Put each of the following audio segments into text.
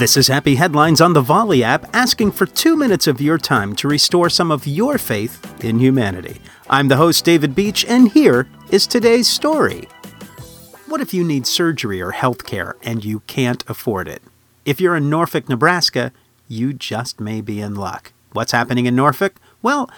This is Happy Headlines on the Volley app, asking for two minutes of your time to restore some of your faith in humanity. I'm the host, David Beach, and here is today's story. What if you need surgery or health care and you can't afford it? If you're in Norfolk, Nebraska, you just may be in luck. What's happening in Norfolk? Well,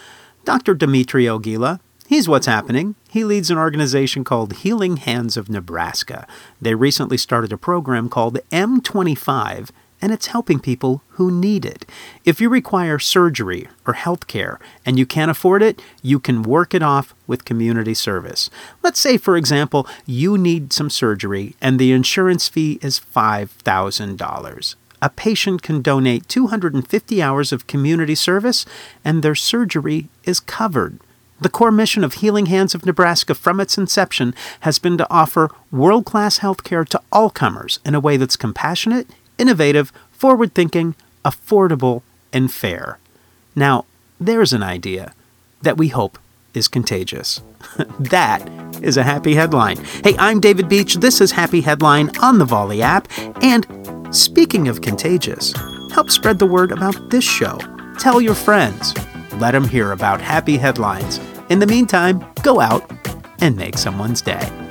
Dr. Dimitri Ogila, he's what's happening. He leads an organization called Healing Hands of Nebraska. They recently started a program called M25 and it's helping people who need it. If you require surgery or health care and you can't afford it, you can work it off with community service. Let's say, for example, you need some surgery and the insurance fee is $5,000. A patient can donate 250 hours of community service and their surgery is covered. The core mission of Healing Hands of Nebraska from its inception has been to offer world class health care to all comers in a way that's compassionate innovative, forward thinking, affordable, and fair. Now, there's an idea that we hope is contagious. that is a happy headline. Hey, I'm David Beach. This is Happy Headline on the Volley app. And speaking of contagious, help spread the word about this show. Tell your friends. Let them hear about happy headlines. In the meantime, go out and make someone's day.